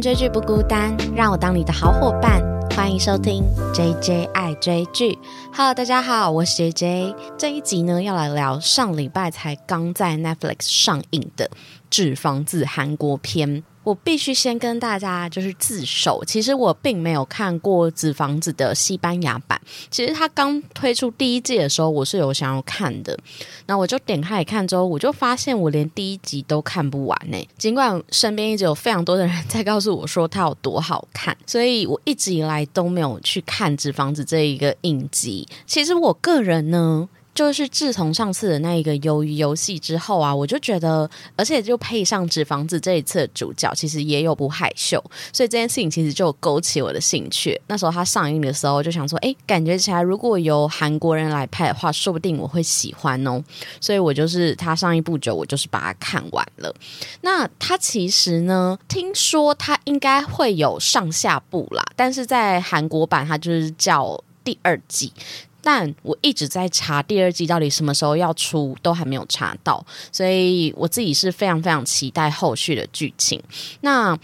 追剧不孤单，让我当你的好伙伴。欢迎收听 J J 爱追剧。Hello，大家好，我是 J J。这一集呢，要来聊上礼拜才刚在 Netflix 上映的《纸房子》韩国片。我必须先跟大家就是自首，其实我并没有看过《纸房子》的西班牙版。其实它刚推出第一季的时候，我是有想要看的，那我就点开看之后，我就发现我连第一集都看不完呢。尽管身边一直有非常多的人 在告诉我说它有多好看，所以我一直以来都没有去看《纸房子》这一个影集。其实我个人呢。就是自从上次的那一个鱿鱼游戏之后啊，我就觉得，而且就配上纸房子这一次的主角，其实也有不害羞，所以这件事情其实就勾起我的兴趣。那时候它上映的时候，就想说，哎，感觉起来如果由韩国人来拍的话，说不定我会喜欢哦。所以我就是它上映不久，我就是把它看完了。那它其实呢，听说它应该会有上下部啦，但是在韩国版它就是叫第二季。但我一直在查第二季到底什么时候要出，都还没有查到，所以我自己是非常非常期待后续的剧情。那。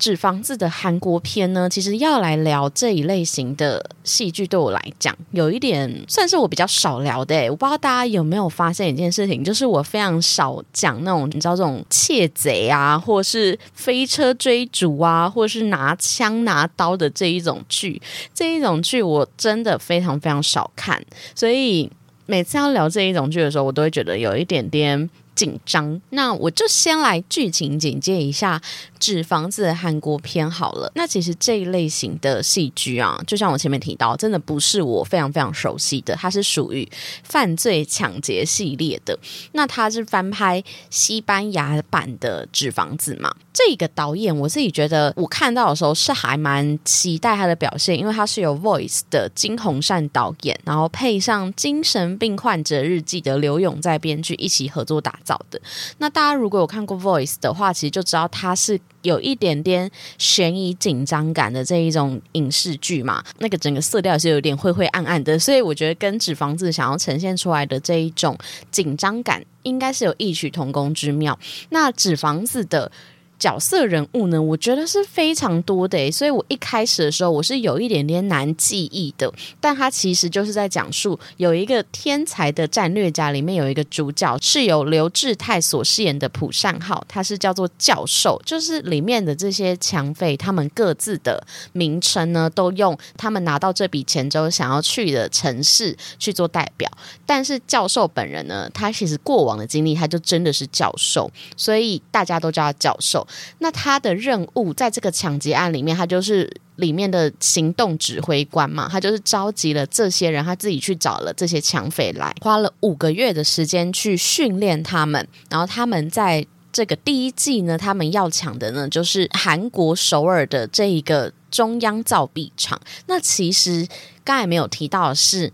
纸房子的韩国片呢，其实要来聊这一类型的戏剧，对我来讲有一点算是我比较少聊的。我不知道大家有没有发现一件事情，就是我非常少讲那种你知道这种窃贼啊，或是飞车追逐啊，或是拿枪拿刀的这一种剧。这一种剧我真的非常非常少看，所以每次要聊这一种剧的时候，我都会觉得有一点点紧张。那我就先来剧情简介一下。纸房子的韩国片好了，那其实这一类型的戏剧啊，就像我前面提到，真的不是我非常非常熟悉的，它是属于犯罪抢劫系列的。那它是翻拍西班牙版的《纸房子》嘛？这个导演我自己觉得，我看到的时候是还蛮期待他的表现，因为他是有 Voice 的金红善导演，然后配上《精神病患者日记》的刘勇在编剧一起合作打造的。那大家如果有看过 Voice 的话，其实就知道他是。有一点点悬疑紧张感的这一种影视剧嘛，那个整个色调是有点灰灰暗暗的，所以我觉得跟纸房子想要呈现出来的这一种紧张感，应该是有异曲同工之妙。那纸房子的。角色人物呢，我觉得是非常多的，所以我一开始的时候我是有一点点难记忆的。但他其实就是在讲述有一个天才的战略家，里面有一个主角是由刘志泰所饰演的朴善浩，他是叫做教授，就是里面的这些强匪，他们各自的名称呢，都用他们拿到这笔钱之后想要去的城市去做代表。但是教授本人呢，他其实过往的经历，他就真的是教授，所以大家都叫他教授。那他的任务在这个抢劫案里面，他就是里面的行动指挥官嘛，他就是召集了这些人，他自己去找了这些抢匪来，花了五个月的时间去训练他们，然后他们在这个第一季呢，他们要抢的呢，就是韩国首尔的这一个中央造币厂。那其实刚才没有提到的是。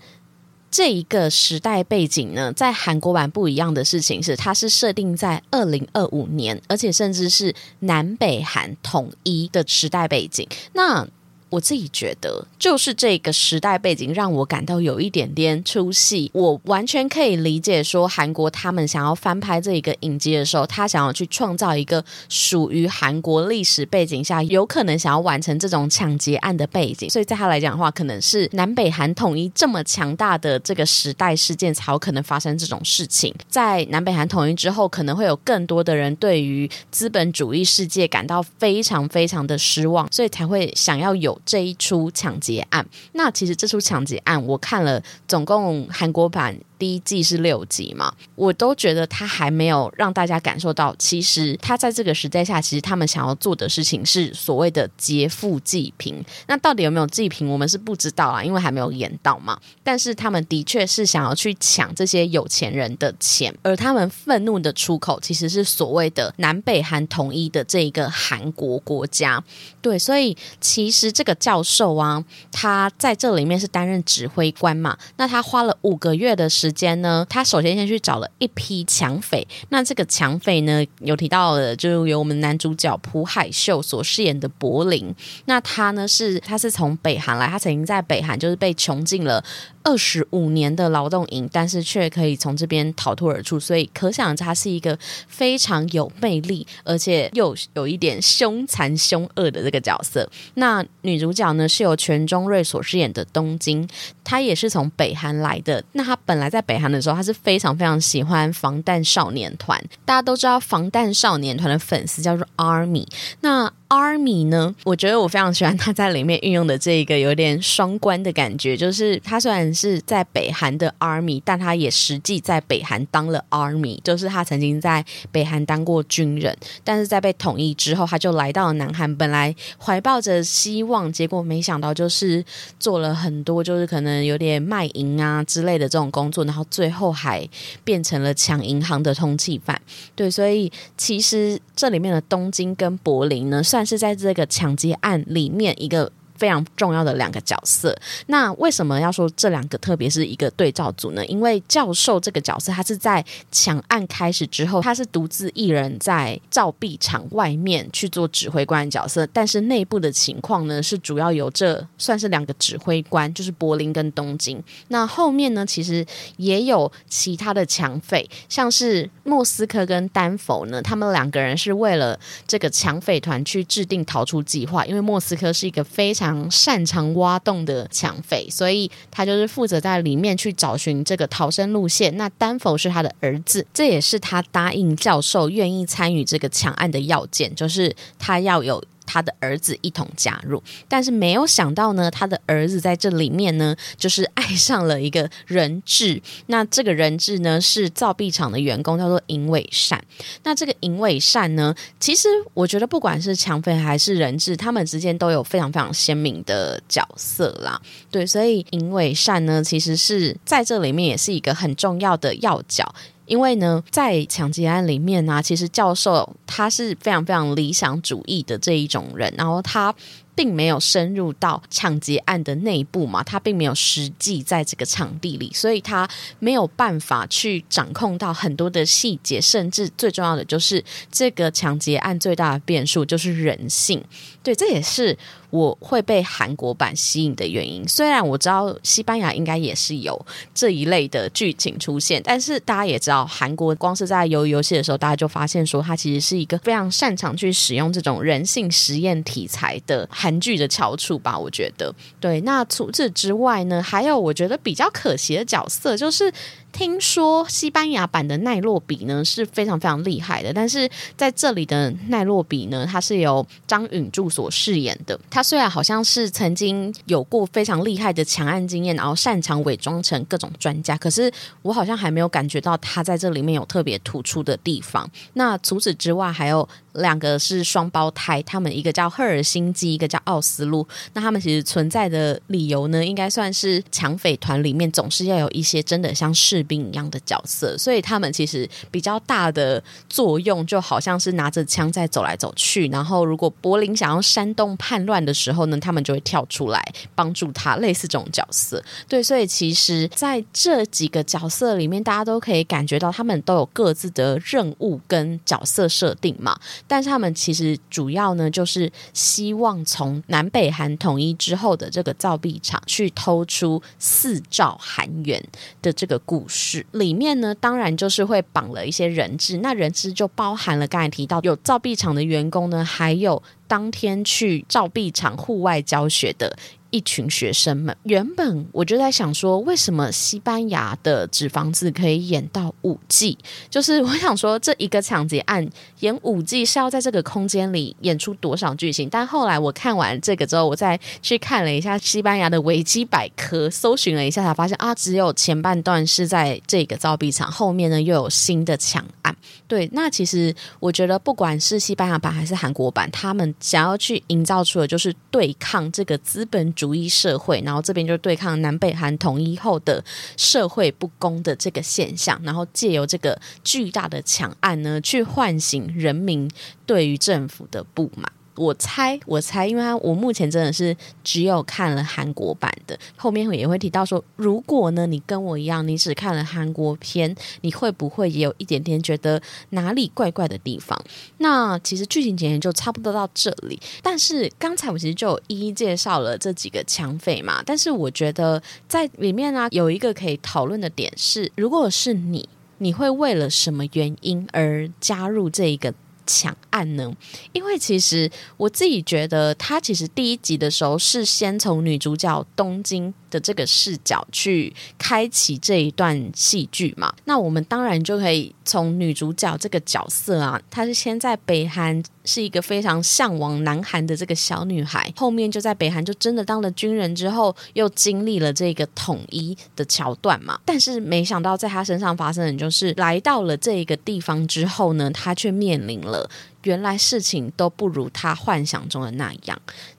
这一个时代背景呢，在韩国版不一样的事情是，它是设定在二零二五年，而且甚至是南北韩统一的时代背景。那我自己觉得，就是这个时代背景让我感到有一点点出戏。我完全可以理解，说韩国他们想要翻拍这一个影集的时候，他想要去创造一个属于韩国历史背景下，有可能想要完成这种抢劫案的背景。所以在他来讲的话，可能是南北韩统一这么强大的这个时代事件，才有可能发生这种事情。在南北韩统一之后，可能会有更多的人对于资本主义世界感到非常非常的失望，所以才会想要有。这一出抢劫案，那其实这出抢劫案我看了，总共韩国版。第一季是六集嘛，我都觉得他还没有让大家感受到，其实他在这个时代下，其实他们想要做的事情是所谓的劫富济贫。那到底有没有济贫，我们是不知道啊，因为还没有演到嘛。但是他们的确是想要去抢这些有钱人的钱，而他们愤怒的出口其实是所谓的南北韩统一的这一个韩国国家。对，所以其实这个教授啊，他在这里面是担任指挥官嘛，那他花了五个月的时。时间呢？他首先先去找了一批抢匪。那这个抢匪呢，有提到的，就由我们男主角朴海秀所饰演的柏林。那他呢是他是从北韩来，他曾经在北韩就是被穷尽了。二十五年的劳动营，但是却可以从这边逃脱而出，所以可想他是一个非常有魅力，而且又有一点凶残凶恶的这个角色。那女主角呢是由全中瑞所饰演的东京，她也是从北韩来的。那她本来在北韩的时候，她是非常非常喜欢防弹少年团。大家都知道防弹少年团的粉丝叫做 ARMY，那。Army 呢？我觉得我非常喜欢他在里面运用的这一个有点双关的感觉，就是他虽然是在北韩的 Army，但他也实际在北韩当了 Army，就是他曾经在北韩当过军人，但是在被统一之后，他就来到了南韩，本来怀抱着希望，结果没想到就是做了很多就是可能有点卖淫啊之类的这种工作，然后最后还变成了抢银行的通缉犯。对，所以其实这里面的东京跟柏林呢。算是在这个抢劫案里面一个。非常重要的两个角色，那为什么要说这两个特别是一个对照组呢？因为教授这个角色，他是在抢案开始之后，他是独自一人在造币厂外面去做指挥官的角色，但是内部的情况呢，是主要由这算是两个指挥官，就是柏林跟东京。那后面呢，其实也有其他的抢匪，像是莫斯科跟丹佛呢，他们两个人是为了这个抢匪团去制定逃出计划，因为莫斯科是一个非常擅长挖洞的抢匪，所以他就是负责在里面去找寻这个逃生路线。那丹佛是他的儿子，这也是他答应教授愿意参与这个抢案的要件，就是他要有。他的儿子一同加入，但是没有想到呢，他的儿子在这里面呢，就是爱上了一个人质。那这个人质呢，是造币厂的员工，叫做尹伟善。那这个尹伟善呢，其实我觉得不管是抢匪还是人质，他们之间都有非常非常鲜明的角色啦。对，所以尹伟善呢，其实是在这里面也是一个很重要的要角。因为呢，在抢劫案里面呢，其实教授他是非常非常理想主义的这一种人，然后他。并没有深入到抢劫案的内部嘛，他并没有实际在这个场地里，所以他没有办法去掌控到很多的细节，甚至最重要的就是这个抢劫案最大的变数就是人性。对，这也是我会被韩国版吸引的原因。虽然我知道西班牙应该也是有这一类的剧情出现，但是大家也知道，韩国光是在游游戏的时候，大家就发现说，它其实是一个非常擅长去使用这种人性实验题材的。韩剧的翘楚吧，我觉得对。那除此之外呢，还有我觉得比较可惜的角色，就是听说西班牙版的奈洛比呢是非常非常厉害的，但是在这里的奈洛比呢，他是由张允柱所饰演的。他虽然好像是曾经有过非常厉害的强案经验，然后擅长伪装成各种专家，可是我好像还没有感觉到他在这里面有特别突出的地方。那除此之外，还有。两个是双胞胎，他们一个叫赫尔辛基，一个叫奥斯陆。那他们其实存在的理由呢，应该算是抢匪团里面总是要有一些真的像士兵一样的角色，所以他们其实比较大的作用，就好像是拿着枪在走来走去。然后如果柏林想要煽动叛乱的时候呢，他们就会跳出来帮助他，类似这种角色。对，所以其实在这几个角色里面，大家都可以感觉到他们都有各自的任务跟角色设定嘛。但是他们其实主要呢，就是希望从南北韩统一之后的这个造币厂去偷出四兆韩元的这个故事里面呢，当然就是会绑了一些人质，那人质就包含了刚才提到有造币厂的员工呢，还有当天去造币厂户外教学的。一群学生们，原本我就在想说，为什么西班牙的纸房子可以演到五季？就是我想说，这一个抢劫案演五季是要在这个空间里演出多少剧情？但后来我看完这个之后，我再去看了一下西班牙的维基百科，搜寻了一下，才发现啊，只有前半段是在这个造币厂，后面呢又有新的抢案。对，那其实我觉得，不管是西班牙版还是韩国版，他们想要去营造出的就是对抗这个资本主。义社会，然后这边就对抗南北韩统一后的社会不公的这个现象，然后借由这个巨大的抢案呢，去唤醒人民对于政府的不满。我猜，我猜，因为我目前真的是只有看了韩国版的，后面也会提到说，如果呢你跟我一样，你只看了韩国片，你会不会也有一点点觉得哪里怪怪的地方？那其实剧情简介就差不多到这里。但是刚才我其实就一一介绍了这几个抢匪嘛，但是我觉得在里面呢有一个可以讨论的点是，如果是你，你会为了什么原因而加入这一个？抢案呢？因为其实我自己觉得，他其实第一集的时候是先从女主角东京的这个视角去开启这一段戏剧嘛。那我们当然就可以从女主角这个角色啊，她是先在北韩是一个非常向往南韩的这个小女孩，后面就在北韩就真的当了军人之后，又经历了这个统一的桥段嘛。但是没想到在她身上发生的就是来到了这一个地方之后呢，她却面临了。原来事情都不如她幻想中的那样，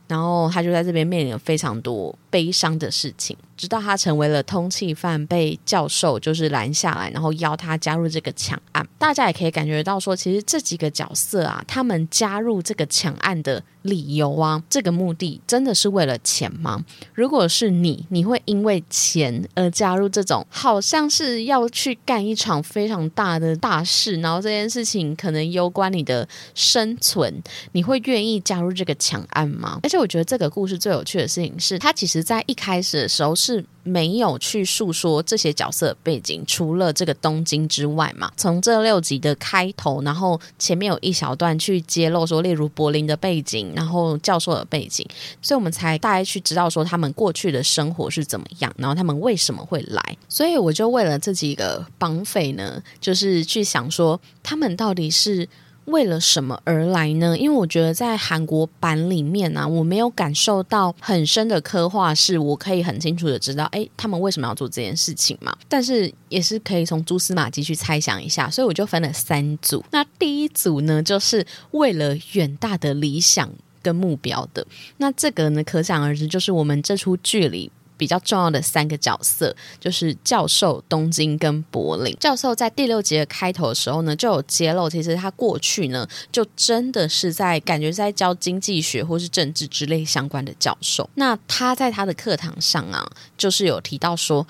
然后她就在这边面临了非常多悲伤的事情。直到他成为了通缉犯，被教授就是拦下来，然后邀他加入这个抢案。大家也可以感觉到说，其实这几个角色啊，他们加入这个抢案的理由啊，这个目的真的是为了钱吗？如果是你，你会因为钱而加入这种好像是要去干一场非常大的大事，然后这件事情可能攸关你的生存，你会愿意加入这个抢案吗？而且我觉得这个故事最有趣的事情是，他其实在一开始的时候。是没有去诉说这些角色背景，除了这个东京之外嘛。从这六集的开头，然后前面有一小段去揭露说，例如柏林的背景，然后教授的背景，所以我们才大概去知道说他们过去的生活是怎么样，然后他们为什么会来。所以我就为了这几个绑匪呢，就是去想说，他们到底是。为了什么而来呢？因为我觉得在韩国版里面呢，我没有感受到很深的刻画，是我可以很清楚的知道，哎，他们为什么要做这件事情嘛？但是也是可以从蛛丝马迹去猜想一下，所以我就分了三组。那第一组呢，就是为了远大的理想跟目标的。那这个呢，可想而知，就是我们这出剧里。比较重要的三个角色就是教授东京跟柏林。教授在第六集的开头的时候呢，就有揭露，其实他过去呢，就真的是在感觉在教经济学或是政治之类相关的教授。那他在他的课堂上啊，就是有提到说，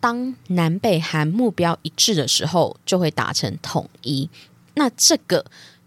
当南北韩目标一致的时候，就会达成统一。那这个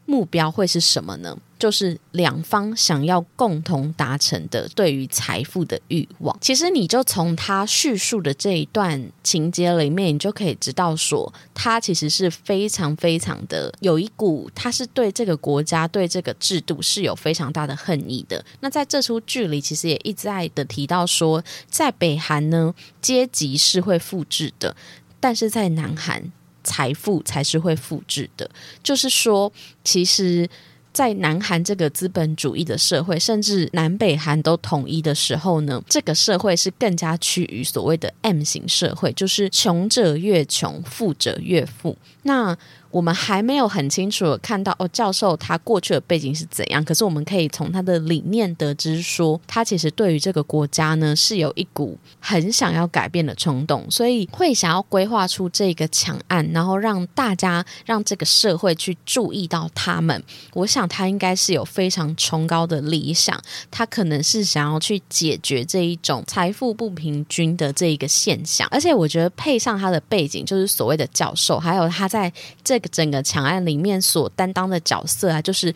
目标会是什么呢？就是两方想要共同达成的对于财富的欲望。其实你就从他叙述的这一段情节里面，你就可以知道说，他其实是非常非常的有一股，他是对这个国家、对这个制度是有非常大的恨意的。那在这出剧里，其实也一再的提到说，在北韩呢，阶级是会复制的，但是在南韩，财富才是会复制的。就是说，其实。在南韩这个资本主义的社会，甚至南北韩都统一的时候呢，这个社会是更加趋于所谓的 M 型社会，就是穷者越穷，富者越富。那我们还没有很清楚的看到哦，教授他过去的背景是怎样。可是我们可以从他的理念得知，说他其实对于这个国家呢是有一股很想要改变的冲动，所以会想要规划出这个强案，然后让大家让这个社会去注意到他们。我想他应该是有非常崇高的理想，他可能是想要去解决这一种财富不平均的这一个现象。而且我觉得配上他的背景，就是所谓的教授，还有他在这个。整个强案里面所担当的角色啊，就是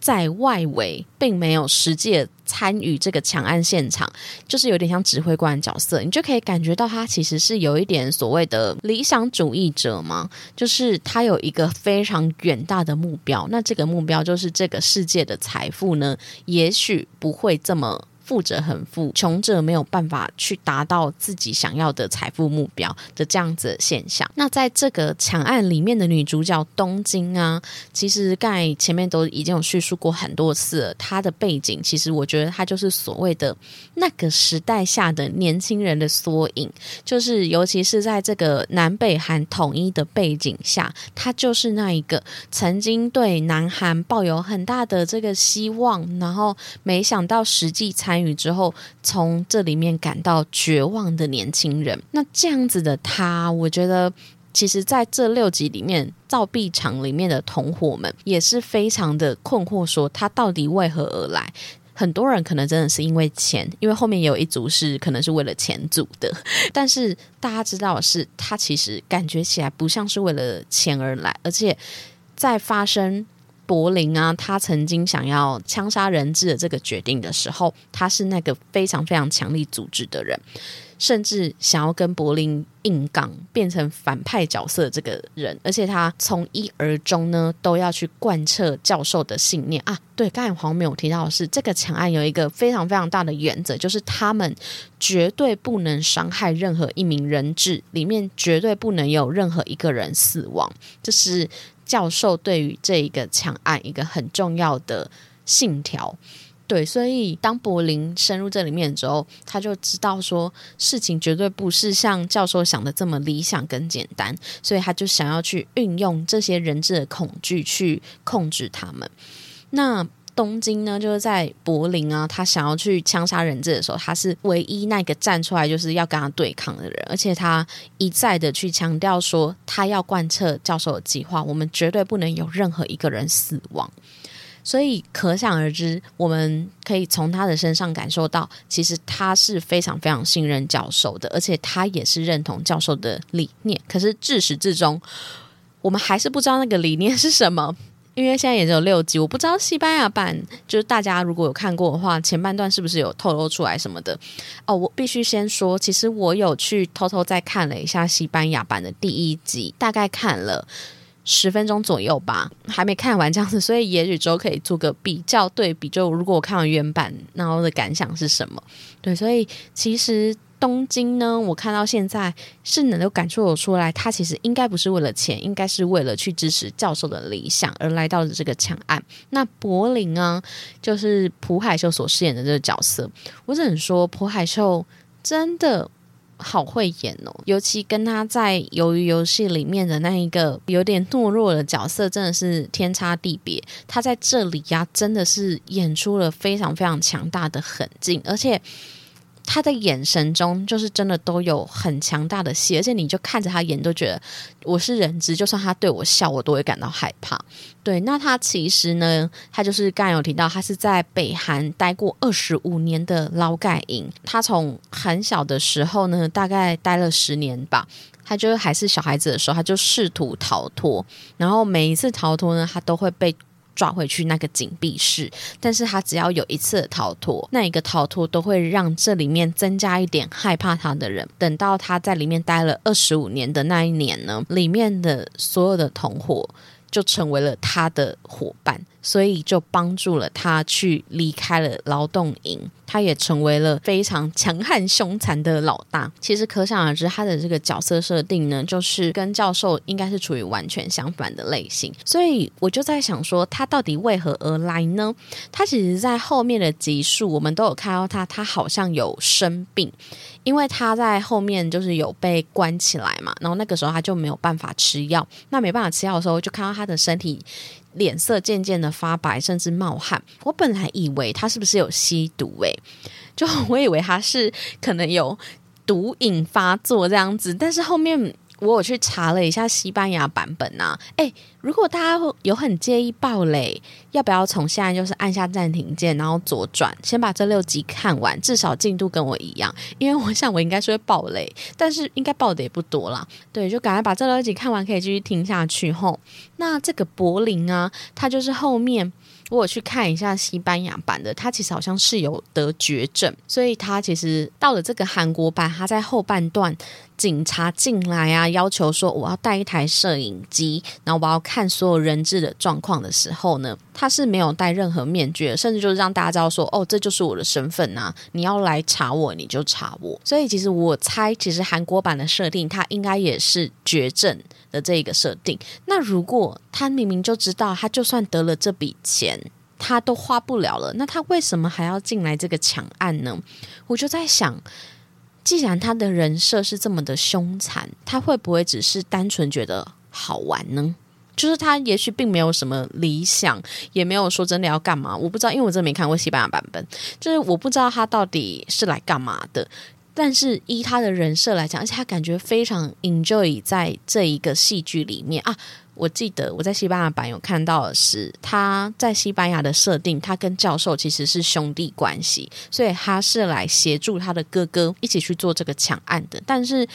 在外围，并没有实际参与这个强案现场，就是有点像指挥官的角色。你就可以感觉到他其实是有一点所谓的理想主义者嘛，就是他有一个非常远大的目标。那这个目标就是这个世界的财富呢，也许不会这么。富者很富，穷者没有办法去达到自己想要的财富目标的这样子的现象。那在这个强案里面的女主角东京啊，其实盖前面都已经有叙述过很多次了，她的背景其实我觉得她就是所谓的那个时代下的年轻人的缩影，就是尤其是在这个南北韩统一的背景下，她就是那一个曾经对南韩抱有很大的这个希望，然后没想到实际参。参与之后，从这里面感到绝望的年轻人，那这样子的他，我觉得其实在这六集里面，造币厂里面的同伙们也是非常的困惑，说他到底为何而来。很多人可能真的是因为钱，因为后面有一组是可能是为了钱组的，但是大家知道是，他其实感觉起来不像是为了钱而来，而且在发生柏林啊，他曾经想要枪杀人质的这个决定的时候，他是那个非常非常强力组织的人。甚至想要跟柏林硬杠，变成反派角色这个人，而且他从一而终呢，都要去贯彻教授的信念啊。对，刚才黄没有提到的是，这个强案有一个非常非常大的原则，就是他们绝对不能伤害任何一名人质，里面绝对不能有任何一个人死亡。这是教授对于这一个抢案一个很重要的信条。对，所以当柏林深入这里面之后，他就知道说事情绝对不是像教授想的这么理想跟简单，所以他就想要去运用这些人质的恐惧去控制他们。那东京呢，就是在柏林啊，他想要去枪杀人质的时候，他是唯一那个站出来就是要跟他对抗的人，而且他一再的去强调说，他要贯彻教授的计划，我们绝对不能有任何一个人死亡。所以可想而知，我们可以从他的身上感受到，其实他是非常非常信任教授的，而且他也是认同教授的理念。可是至始至终，我们还是不知道那个理念是什么，因为现在也只有六集，我不知道西班牙版就是大家如果有看过的话，前半段是不是有透露出来什么的？哦，我必须先说，其实我有去偷偷再看了一下西班牙版的第一集，大概看了。十分钟左右吧，还没看完这样子，所以也许之后可以做个比较对比。就如果我看完原版，然后的感想是什么？对，所以其实东京呢，我看到现在是能够感受出来，他其实应该不是为了钱，应该是为了去支持教授的理想而来到的这个强案。那柏林啊，就是朴海秀所饰演的这个角色，我只能说朴海秀真的。好会演哦，尤其跟他在《鱿鱼游戏》里面的那一个有点懦弱的角色，真的是天差地别。他在这里呀，真的是演出了非常非常强大的狠劲，而且。他的眼神中，就是真的都有很强大的戏，而且你就看着他演，都觉得我是人质，就算他对我笑，我都会感到害怕。对，那他其实呢，他就是刚才有提到，他是在北韩待过二十五年的劳改营，他从很小的时候呢，大概待了十年吧，他就还是小孩子的时候，他就试图逃脱，然后每一次逃脱呢，他都会被。抓回去那个紧闭室，但是他只要有一次逃脱，那一个逃脱都会让这里面增加一点害怕他的人。等到他在里面待了二十五年的那一年呢，里面的所有的同伙就成为了他的伙伴。所以就帮助了他去离开了劳动营，他也成为了非常强悍凶残的老大。其实可想而知，他的这个角色设定呢，就是跟教授应该是处于完全相反的类型。所以我就在想说，他到底为何而来呢？他其实，在后面的集数，我们都有看到他，他好像有生病，因为他在后面就是有被关起来嘛，然后那个时候他就没有办法吃药。那没办法吃药的时候，就看到他的身体。脸色渐渐的发白，甚至冒汗。我本来以为他是不是有吸毒，诶，就我以为他是可能有毒瘾发作这样子，但是后面。我有去查了一下西班牙版本呐，哎，如果大家有很介意暴雷，要不要从现在就是按下暂停键，然后左转，先把这六集看完，至少进度跟我一样，因为我想我应该是会暴雷，但是应该爆的也不多啦。对，就赶快把这六集看完，可以继续听下去吼。那这个柏林啊，它就是后面。我去看一下西班牙版的，他其实好像是有得绝症，所以他其实到了这个韩国版，他在后半段警察进来啊，要求说我要带一台摄影机，然后我要看所有人质的状况的时候呢，他是没有戴任何面具，甚至就是让大家知道说，哦，这就是我的身份啊，你要来查我，你就查我。所以其实我猜，其实韩国版的设定，他应该也是绝症。的这一个设定，那如果他明明就知道，他就算得了这笔钱，他都花不了了，那他为什么还要进来这个抢案呢？我就在想，既然他的人设是这么的凶残，他会不会只是单纯觉得好玩呢？就是他也许并没有什么理想，也没有说真的要干嘛，我不知道，因为我真没看过西班牙版本，就是我不知道他到底是来干嘛的。但是依他的人设来讲，而且他感觉非常 enjoy 在这一个戏剧里面啊。我记得我在西班牙版有看到的是，他在西班牙的设定，他跟教授其实是兄弟关系，所以他是来协助他的哥哥一起去做这个抢案的。但是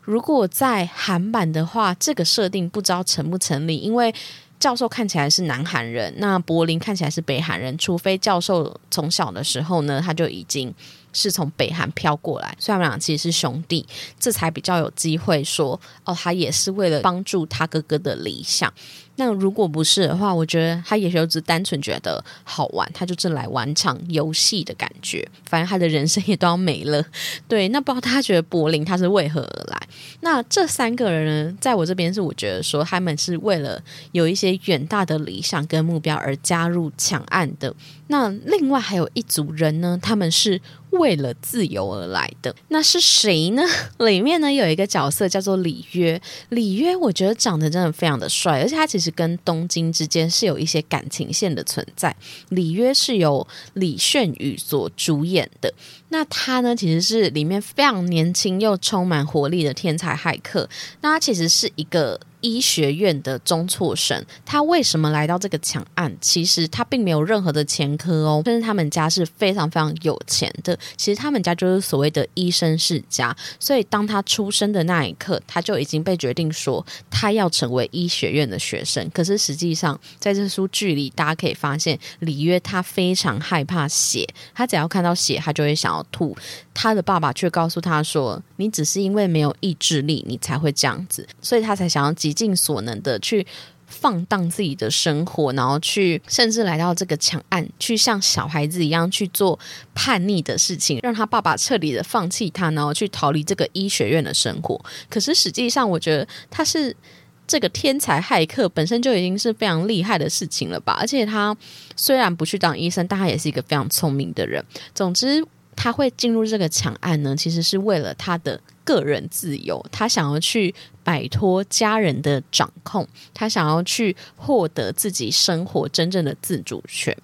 如果在韩版的话，这个设定不知道成不成立，因为教授看起来是南韩人，那柏林看起来是北韩人，除非教授从小的时候呢，他就已经。是从北韩飘过来，所以他们俩其实是兄弟，这才比较有机会说哦，他也是为了帮助他哥哥的理想。那如果不是的话，我觉得他也许只单纯觉得好玩，他就是来玩场游戏的感觉。反正他的人生也都要没了。对，那不知道他觉得柏林他是为何而来？那这三个人呢，在我这边是我觉得说他们是为了有一些远大的理想跟目标而加入抢案的。那另外还有一组人呢，他们是为了自由而来的。那是谁呢？里面呢有一个角色叫做李约。李约我觉得长得真的非常的帅，而且他其实跟东京之间是有一些感情线的存在。李约是由李炫宇所主演的。那他呢，其实是里面非常年轻又充满活力的天才骇客。那他其实是一个。医学院的中辍生，他为什么来到这个抢案？其实他并没有任何的前科哦，但是他们家是非常非常有钱的。其实他们家就是所谓的医生世家，所以当他出生的那一刻，他就已经被决定说他要成为医学院的学生。可是实际上，在这出剧里，大家可以发现里约他非常害怕血，他只要看到血，他就会想要吐。他的爸爸却告诉他说：“你只是因为没有意志力，你才会这样子，所以他才想要极尽所能的去放荡自己的生活，然后去甚至来到这个强案，去像小孩子一样去做叛逆的事情，让他爸爸彻底的放弃他，然后去逃离这个医学院的生活。可是实际上，我觉得他是这个天才骇客本身就已经是非常厉害的事情了吧？而且他虽然不去当医生，但他也是一个非常聪明的人。总之。他会进入这个抢案呢，其实是为了他的个人自由，他想要去摆脱家人的掌控，他想要去获得自己生活真正的自主权。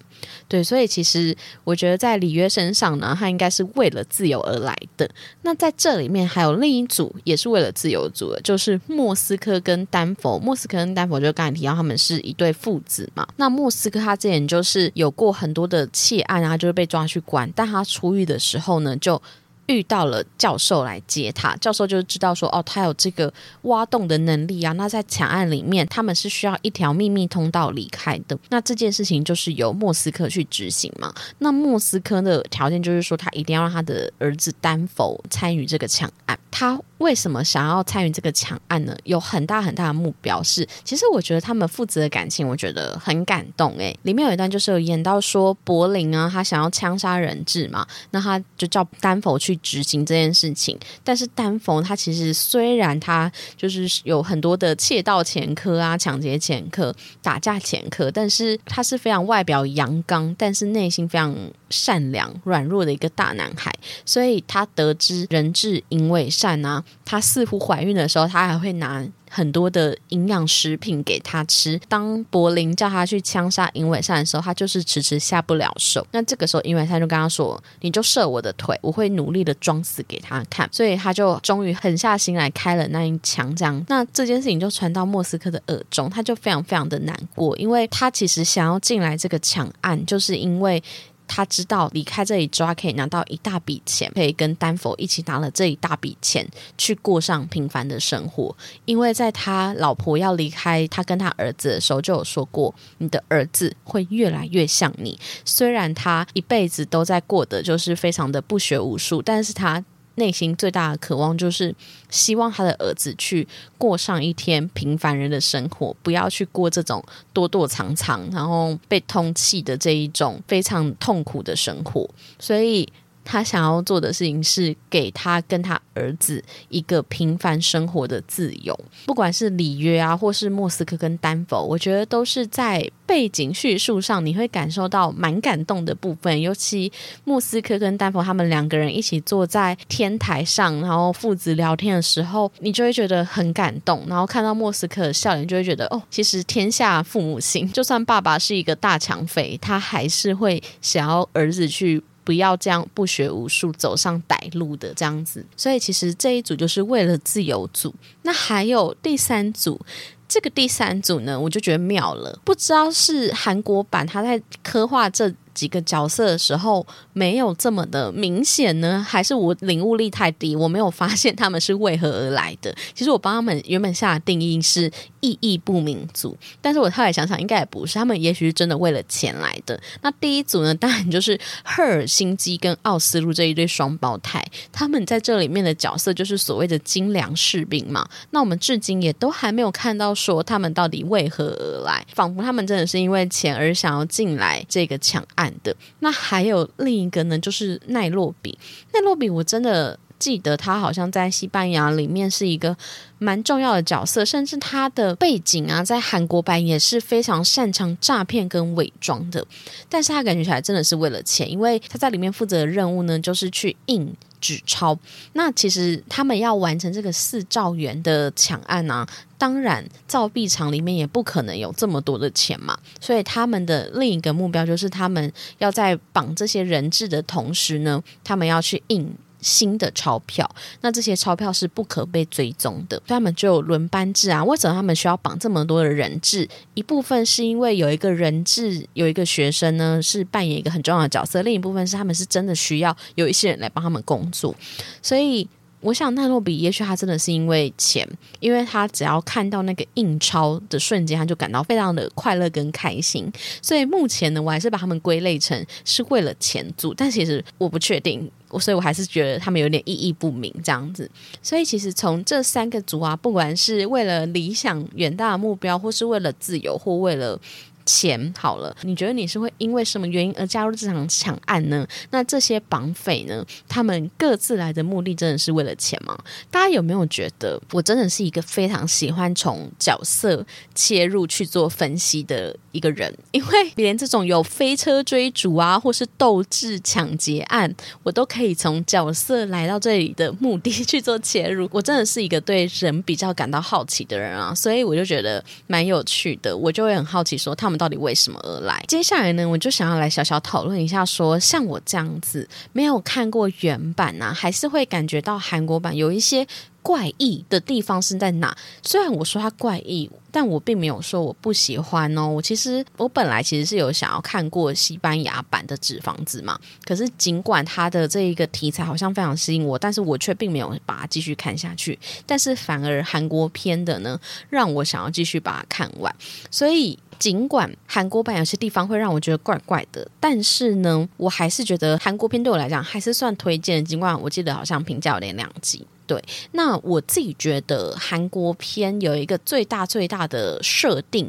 对，所以其实我觉得在里约身上呢，他应该是为了自由而来的。那在这里面还有另一组也是为了自由组的，就是莫斯科跟丹佛。莫斯科跟丹佛就刚才提到他们是一对父子嘛。那莫斯科他之前就是有过很多的窃案啊，就是被抓去关，但他出狱的时候呢，就。遇到了教授来接他，教授就知道说，哦，他有这个挖洞的能力啊。那在抢案里面，他们是需要一条秘密通道离开的。那这件事情就是由莫斯科去执行嘛。那莫斯科的条件就是说，他一定要让他的儿子丹佛参与这个抢案。他为什么想要参与这个抢案呢？有很大很大的目标是，其实我觉得他们父子的感情，我觉得很感动。诶，里面有一段就是有演到说，柏林啊，他想要枪杀人质嘛，那他就叫丹佛去执行这件事情。但是丹佛他其实虽然他就是有很多的窃盗前科啊、抢劫前科、打架前科，但是他是非常外表阳刚，但是内心非常善良、软弱的一个大男孩。所以他得知人质因为善啊，他似乎怀孕的时候，他还会拿很多的营养食品给她吃。当柏林叫他去枪杀尹伟善的时候，他就是迟迟下不了手。那这个时候，尹伟善就跟他说：“你就射我的腿，我会努力的装死给他看。”所以他就终于狠下心来开了那一枪。这样，那这件事情就传到莫斯科的耳中，他就非常非常的难过，因为他其实想要进来这个抢案，就是因为。他知道离开这里之后可以拿到一大笔钱，可以跟丹佛一起拿了这一大笔钱去过上平凡的生活。因为在他老婆要离开他跟他儿子的时候，就有说过：“你的儿子会越来越像你。”虽然他一辈子都在过得就是非常的不学无术，但是他。内心最大的渴望就是希望他的儿子去过上一天平凡人的生活，不要去过这种躲躲藏藏，然后被通气的这一种非常痛苦的生活，所以。他想要做的事情是给他跟他儿子一个平凡生活的自由，不管是里约啊，或是莫斯科跟丹佛，我觉得都是在背景叙述上你会感受到蛮感动的部分。尤其莫斯科跟丹佛他们两个人一起坐在天台上，然后父子聊天的时候，你就会觉得很感动。然后看到莫斯科的笑脸，就会觉得哦，其实天下父母心，就算爸爸是一个大强匪，他还是会想要儿子去。不要这样不学无术走上歹路的这样子。所以其实这一组就是为了自由组。那还有第三组。这个第三组呢，我就觉得妙了。不知道是韩国版他在刻画这。几个角色的时候没有这么的明显呢，还是我领悟力太低，我没有发现他们是为何而来的。其实我帮他们原本下的定义是意义不明族，但是我后来想想，应该也不是，他们也许是真的为了钱来的。那第一组呢，当然就是赫尔辛基跟奥斯陆这一对双胞胎，他们在这里面的角色就是所谓的精良士兵嘛。那我们至今也都还没有看到说他们到底为何而来，仿佛他们真的是因为钱而想要进来这个抢案。的那还有另一个呢，就是奈洛比。奈洛比，我真的记得他好像在西班牙里面是一个蛮重要的角色，甚至他的背景啊，在韩国版也是非常擅长诈骗跟伪装的。但是他感觉起来真的是为了钱，因为他在里面负责的任务呢，就是去印。纸钞，那其实他们要完成这个四兆元的抢案啊，当然造币厂里面也不可能有这么多的钱嘛，所以他们的另一个目标就是他们要在绑这些人质的同时呢，他们要去印。新的钞票，那这些钞票是不可被追踪的，他们就轮班制啊。为什么他们需要绑这么多的人质？一部分是因为有一个人质，有一个学生呢是扮演一个很重要的角色，另一部分是他们是真的需要有一些人来帮他们工作，所以。我想奈洛比，也许他真的是因为钱，因为他只要看到那个印钞的瞬间，他就感到非常的快乐跟开心。所以目前呢，我还是把他们归类成是为了钱组，但其实我不确定，所以我还是觉得他们有点意义不明这样子。所以其实从这三个组啊，不管是为了理想远大的目标，或是为了自由，或为了。钱好了，你觉得你是会因为什么原因而加入这场抢案呢？那这些绑匪呢？他们各自来的目的真的是为了钱吗？大家有没有觉得我真的是一个非常喜欢从角色切入去做分析的一个人？因为 连这种有飞车追逐啊，或是斗智抢劫案，我都可以从角色来到这里的目的去做切入。我真的是一个对人比较感到好奇的人啊，所以我就觉得蛮有趣的。我就会很好奇说他们。到底为什么而来？接下来呢，我就想要来小小讨论一下，说像我这样子没有看过原版呢，还是会感觉到韩国版有一些。怪异的地方是在哪？虽然我说它怪异，但我并没有说我不喜欢哦。我其实我本来其实是有想要看过西班牙版的《纸房子》嘛，可是尽管它的这一个题材好像非常吸引我，但是我却并没有把它继续看下去。但是反而韩国片的呢，让我想要继续把它看完。所以尽管韩国版有些地方会让我觉得怪怪的，但是呢，我还是觉得韩国片对我来讲还是算推荐。尽管我记得好像评价有点两极。对，那我自己觉得韩国片有一个最大最大的设定，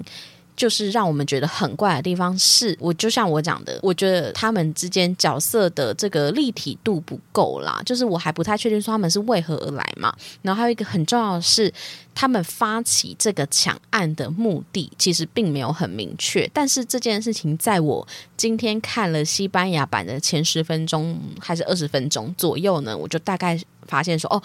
就是让我们觉得很怪的地方是，我就像我讲的，我觉得他们之间角色的这个立体度不够啦，就是我还不太确定说他们是为何而来嘛。然后还有一个很重要的是，他们发起这个抢案的目的其实并没有很明确，但是这件事情在我今天看了西班牙版的前十分钟还是二十分钟左右呢，我就大概。发现说哦，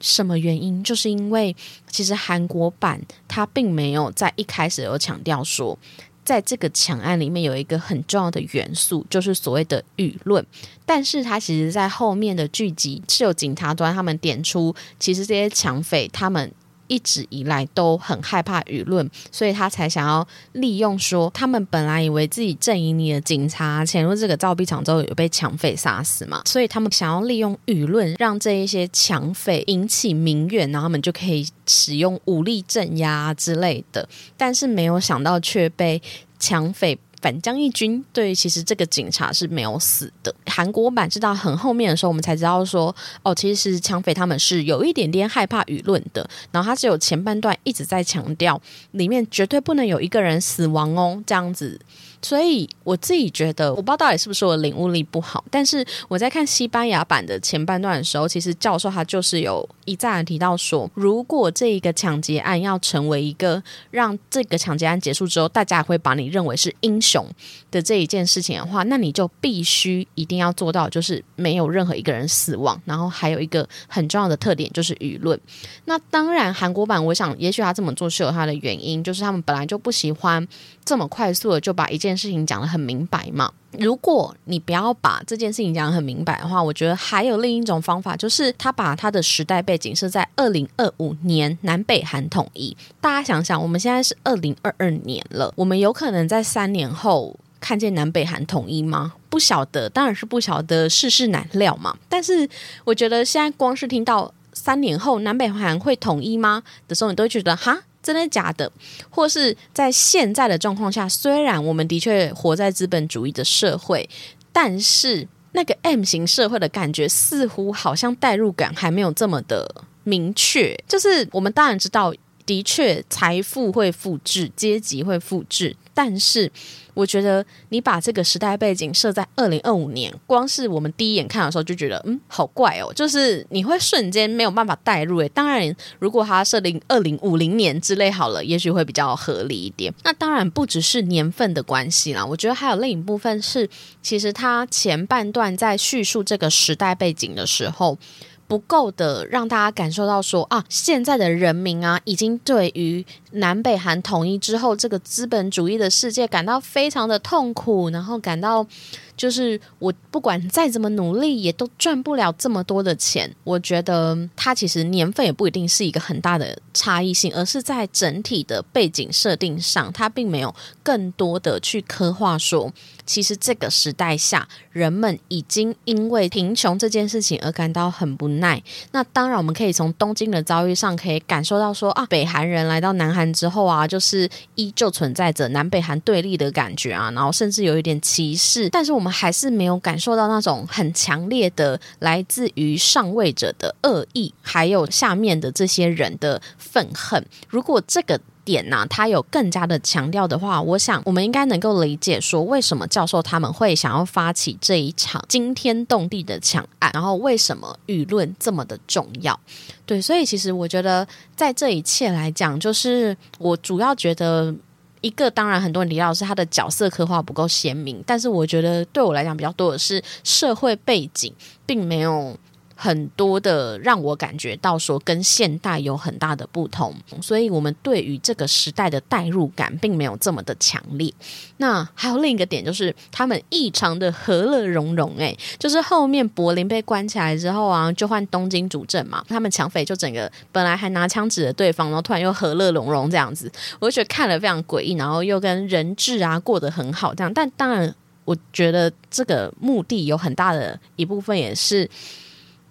什么原因？就是因为其实韩国版它并没有在一开始有强调说，在这个抢案里面有一个很重要的元素，就是所谓的舆论。但是它其实在后面的剧集是有警察端他们点出，其实这些抢匪他们。一直以来都很害怕舆论，所以他才想要利用说，他们本来以为自己阵营里的警察潜入这个造币厂之后有被抢匪杀死嘛，所以他们想要利用舆论让这一些抢匪引起民怨，然后他们就可以使用武力镇压之类的，但是没有想到却被抢匪。反江一军，对，其实这个警察是没有死的。韩国版知道很后面的时候，我们才知道说，哦，其实抢匪他们是有一点点害怕舆论的。然后他只有前半段一直在强调，里面绝对不能有一个人死亡哦，这样子。所以我自己觉得，我不知道到底是不是我领悟力不好，但是我在看西班牙版的前半段的时候，其实教授他就是有一再的提到说，如果这一个抢劫案要成为一个让这个抢劫案结束之后，大家会把你认为是英雄的这一件事情的话，那你就必须一定要做到，就是没有任何一个人死亡，然后还有一个很重要的特点就是舆论。那当然，韩国版我想，也许他这么做是有他的原因，就是他们本来就不喜欢这么快速的就把一件。件事情讲得很明白嘛。如果你不要把这件事情讲得很明白的话，我觉得还有另一种方法，就是他把他的时代背景是在二零二五年南北韩统一。大家想想，我们现在是二零二二年了，我们有可能在三年后看见南北韩统一吗？不晓得，当然是不晓得，世事难料嘛。但是我觉得现在光是听到三年后南北韩会统一吗的时候，你都会觉得哈。真的假的？或是在现在的状况下，虽然我们的确活在资本主义的社会，但是那个 M 型社会的感觉，似乎好像代入感还没有这么的明确。就是我们当然知道，的确财富会复制，阶级会复制，但是。我觉得你把这个时代背景设在二零二五年，光是我们第一眼看的时候就觉得，嗯，好怪哦，就是你会瞬间没有办法代入。诶，当然，如果它设定二零五零年之类好了，也许会比较合理一点。那当然不只是年份的关系啦，我觉得还有另一部分是，其实它前半段在叙述这个时代背景的时候。不够的，让大家感受到说啊，现在的人民啊，已经对于南北韩统一之后这个资本主义的世界感到非常的痛苦，然后感到。就是我不管再怎么努力，也都赚不了这么多的钱。我觉得它其实年份也不一定是一个很大的差异性，而是在整体的背景设定上，它并没有更多的去刻画说，其实这个时代下，人们已经因为贫穷这件事情而感到很不耐。那当然，我们可以从东京的遭遇上可以感受到说啊，北韩人来到南韩之后啊，就是依旧存在着南北韩对立的感觉啊，然后甚至有一点歧视。但是我们。我们还是没有感受到那种很强烈的来自于上位者的恶意，还有下面的这些人的愤恨。如果这个点呢，他有更加的强调的话，我想我们应该能够理解说，为什么教授他们会想要发起这一场惊天动地的抢案，然后为什么舆论这么的重要？对，所以其实我觉得，在这一切来讲，就是我主要觉得。一个当然，很多人提到是他的角色刻画不够鲜明，但是我觉得对我来讲比较多的是社会背景，并没有。很多的让我感觉到说跟现代有很大的不同，所以我们对于这个时代的代入感并没有这么的强烈。那还有另一个点就是他们异常的和乐融融，诶，就是后面柏林被关起来之后啊，就换东京主政嘛，他们抢匪就整个本来还拿枪指着对方，然后突然又和乐融融这样子，我就觉得看了非常诡异，然后又跟人质啊过得很好这样。但当然，我觉得这个目的有很大的一部分也是。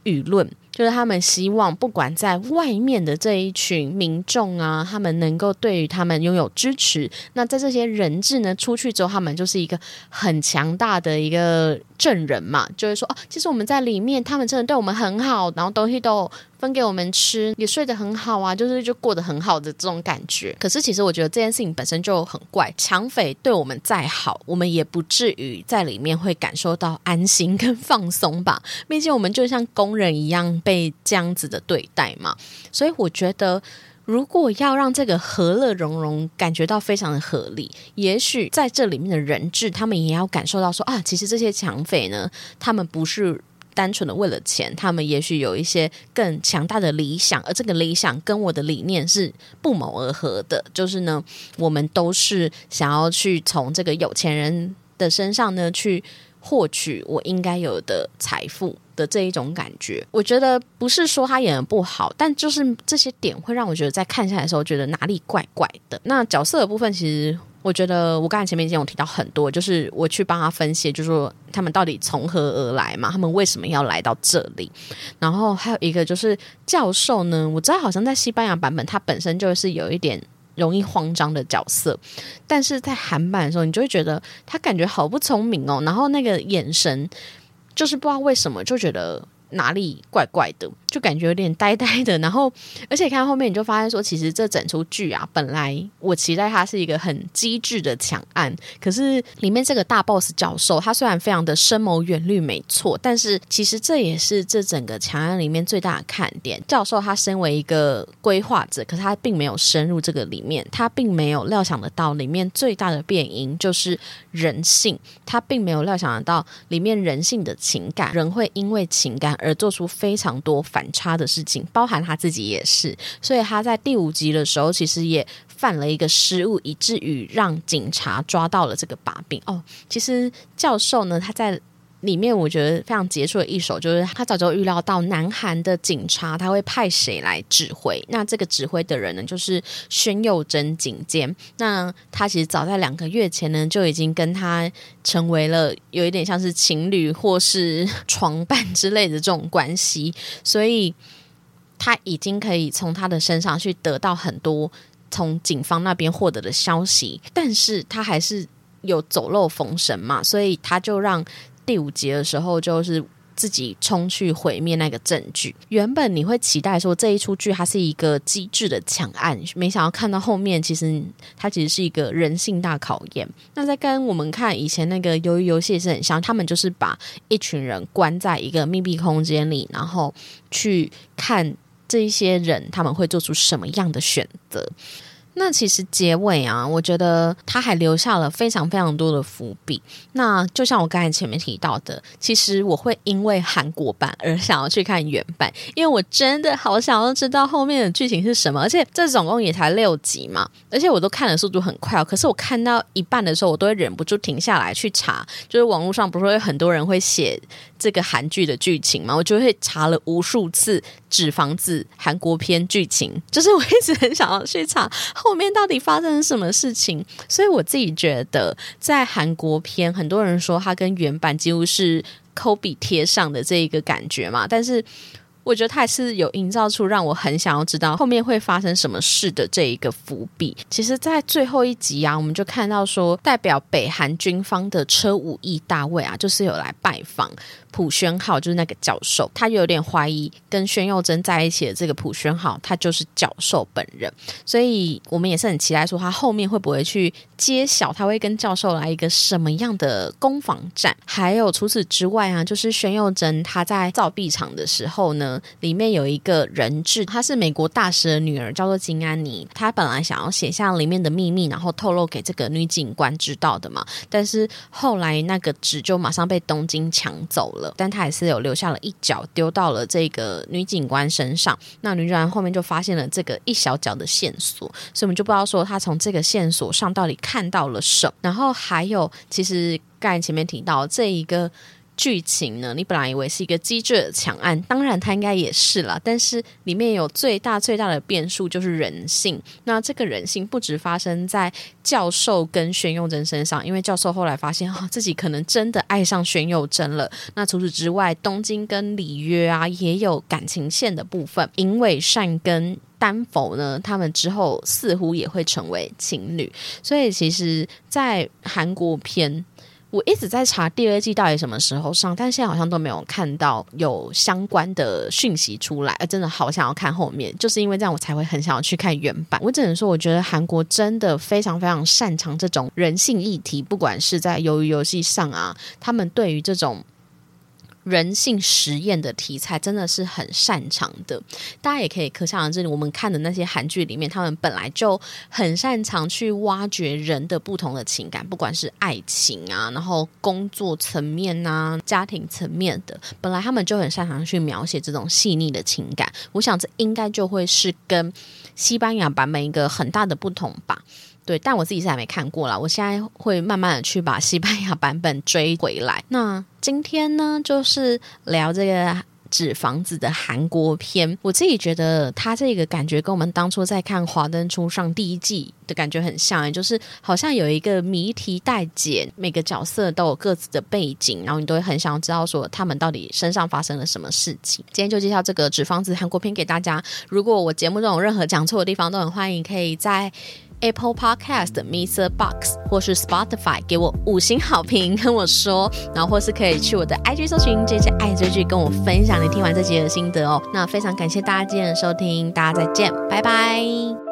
舆论就是他们希望，不管在外面的这一群民众啊，他们能够对于他们拥有支持。那在这些人质呢出去之后，他们就是一个很强大的一个证人嘛，就是说哦，其实我们在里面，他们真的对我们很好，然后东西都。分给我们吃，也睡得很好啊，就是就过得很好的这种感觉。可是其实我觉得这件事情本身就很怪，抢匪对我们再好，我们也不至于在里面会感受到安心跟放松吧？毕竟我们就像工人一样被这样子的对待嘛。所以我觉得，如果要让这个和乐融融感觉到非常的合理，也许在这里面的人质他们也要感受到说啊，其实这些抢匪呢，他们不是。单纯的为了钱，他们也许有一些更强大的理想，而这个理想跟我的理念是不谋而合的。就是呢，我们都是想要去从这个有钱人的身上呢，去获取我应该有的财富的这一种感觉。我觉得不是说他演的不好，但就是这些点会让我觉得在看下来的时候，觉得哪里怪怪的。那角色的部分其实。我觉得我刚才前面已经有提到很多，就是我去帮他分析，就是说他们到底从何而来嘛，他们为什么要来到这里？然后还有一个就是教授呢，我知道好像在西班牙版本，他本身就是有一点容易慌张的角色，但是在韩版的时候，你就会觉得他感觉好不聪明哦，然后那个眼神就是不知道为什么就觉得。哪里怪怪的，就感觉有点呆呆的。然后，而且看到后面你就发现说，其实这整出剧啊，本来我期待它是一个很机智的抢案，可是里面这个大 boss 教授，他虽然非常的深谋远虑，没错，但是其实这也是这整个抢案里面最大的看点。教授他身为一个规划者，可是他并没有深入这个里面，他并没有料想得到里面最大的变因就是人性，他并没有料想得到里面人性的情感，人会因为情感。而做出非常多反差的事情，包含他自己也是，所以他在第五集的时候，其实也。犯了一个失误，以至于让警察抓到了这个把柄。哦，其实教授呢，他在。里面我觉得非常杰出的一首，就是他早就预料到南韩的警察他会派谁来指挥。那这个指挥的人呢，就是宣佑真警监。那他其实早在两个月前呢，就已经跟他成为了有一点像是情侣或是床伴之类的这种关系，所以他已经可以从他的身上去得到很多从警方那边获得的消息。但是他还是有走漏风声嘛，所以他就让。第五集的时候，就是自己冲去毁灭那个证据。原本你会期待说这一出剧它是一个机智的抢案，没想到看到后面，其实它其实是一个人性大考验。那在跟我们看以前那个鱿鱼游戏是很像，他们就是把一群人关在一个密闭空间里，然后去看这一些人他们会做出什么样的选择。那其实结尾啊，我觉得他还留下了非常非常多的伏笔。那就像我刚才前面提到的，其实我会因为韩国版而想要去看原版，因为我真的好想要知道后面的剧情是什么。而且这总共也才六集嘛，而且我都看的速度很快哦。可是我看到一半的时候，我都会忍不住停下来去查，就是网络上不是会很多人会写。这个韩剧的剧情嘛，我就会查了无数次《纸房子》韩国片剧情，就是我一直很想要去查后面到底发生了什么事情。所以我自己觉得，在韩国片，很多人说它跟原版几乎是抠笔贴上的这一个感觉嘛，但是。我觉得他还是有营造出让我很想要知道后面会发生什么事的这一个伏笔。其实，在最后一集啊，我们就看到说，代表北韩军方的车武义大卫啊，就是有来拜访朴宣浩，就是那个教授。他有点怀疑跟宣佑真在一起的这个朴宣浩，他就是教授本人。所以我们也是很期待说，他后面会不会去揭晓，他会跟教授来一个什么样的攻防战？还有除此之外啊，就是宣佑真他在造币厂的时候呢。里面有一个人质，她是美国大使的女儿，叫做金安妮。她本来想要写下里面的秘密，然后透露给这个女警官知道的嘛。但是后来那个纸就马上被东京抢走了，但他还是有留下了一脚，丢到了这个女警官身上。那女警官后面就发现了这个一小脚的线索，所以我们就不知道说他从这个线索上到底看到了什么。然后还有，其实刚才前面提到这一个。剧情呢？你本来以为是一个机智的抢案，当然它应该也是了。但是里面有最大最大的变数就是人性。那这个人性不止发生在教授跟宣佑真身上，因为教授后来发现哦自己可能真的爱上宣佑真了。那除此之外，东京跟里约啊也有感情线的部分。因为善跟丹否呢，他们之后似乎也会成为情侣。所以其实，在韩国片。我一直在查第二季到底什么时候上，但现在好像都没有看到有相关的讯息出来。真的好想要看后面，就是因为这样我才会很想要去看原版。我只能说，我觉得韩国真的非常非常擅长这种人性议题，不管是在鱿鱼游戏上啊，他们对于这种。人性实验的题材真的是很擅长的，大家也可以可想而知，我们看的那些韩剧里面，他们本来就很擅长去挖掘人的不同的情感，不管是爱情啊，然后工作层面啊，家庭层面的，本来他们就很擅长去描写这种细腻的情感。我想这应该就会是跟西班牙版本一个很大的不同吧。对，但我自己是还没看过啦，我现在会慢慢的去把西班牙版本追回来。那今天呢，就是聊这个纸房子的韩国片。我自己觉得它这个感觉跟我们当初在看《华灯初上》第一季的感觉很像，就是好像有一个谜题待解，每个角色都有各自的背景，然后你都会很想要知道说他们到底身上发生了什么事情。今天就介绍这个纸房子韩国片给大家。如果我节目中有任何讲错的地方，都很欢迎可以在。Apple Podcast、Mr. Box 或是 Spotify 给我五星好评，跟我说，然后或是可以去我的 IG 搜寻 J J 爱追剧，跟我分享你听完这集的心得哦。那非常感谢大家今天的收听，大家再见，拜拜。